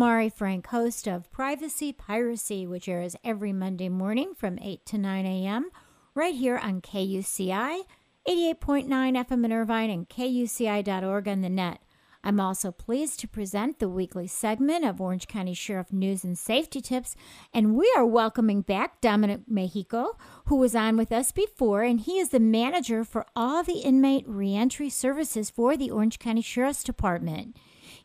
Mari Frank, host of Privacy Piracy, which airs every Monday morning from 8 to 9 a.m. right here on KUCI, 88.9 FM in Irvine, and KUCI.org on the net. I'm also pleased to present the weekly segment of Orange County Sheriff News and Safety Tips, and we are welcoming back Dominic Mejico, who was on with us before, and he is the manager for all the inmate reentry services for the Orange County Sheriff's Department.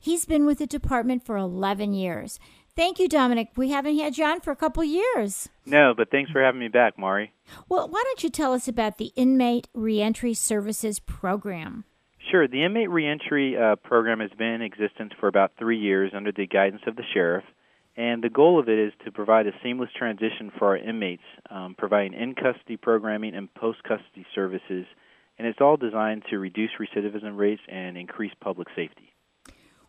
He's been with the department for 11 years. Thank you, Dominic. We haven't had you on for a couple years. No, but thanks for having me back, Mari. Well, why don't you tell us about the Inmate Reentry Services Program? Sure. The inmate reentry uh, program has been in existence for about three years under the guidance of the sheriff, and the goal of it is to provide a seamless transition for our inmates, um, providing in custody programming and post custody services, and it's all designed to reduce recidivism rates and increase public safety.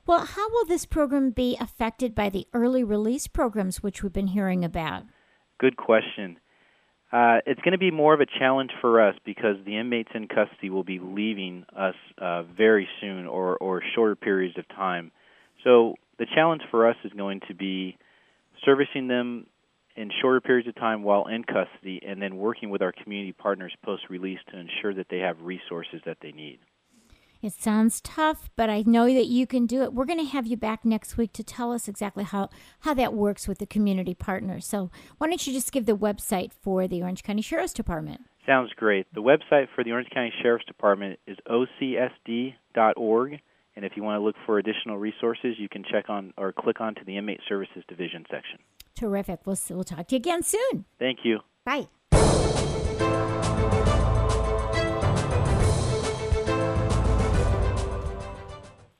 Well, how will this program be affected by the early release programs which we've been hearing about? Good question. Uh, it's going to be more of a challenge for us because the inmates in custody will be leaving us uh, very soon or, or shorter periods of time. So the challenge for us is going to be servicing them in shorter periods of time while in custody and then working with our community partners post release to ensure that they have resources that they need. It sounds tough, but I know that you can do it. We're going to have you back next week to tell us exactly how, how that works with the community partners. So, why don't you just give the website for the Orange County Sheriff's Department? Sounds great. The website for the Orange County Sheriff's Department is ocsd.org. And if you want to look for additional resources, you can check on or click on to the Inmate Services Division section. Terrific. We'll, we'll talk to you again soon. Thank you. Bye.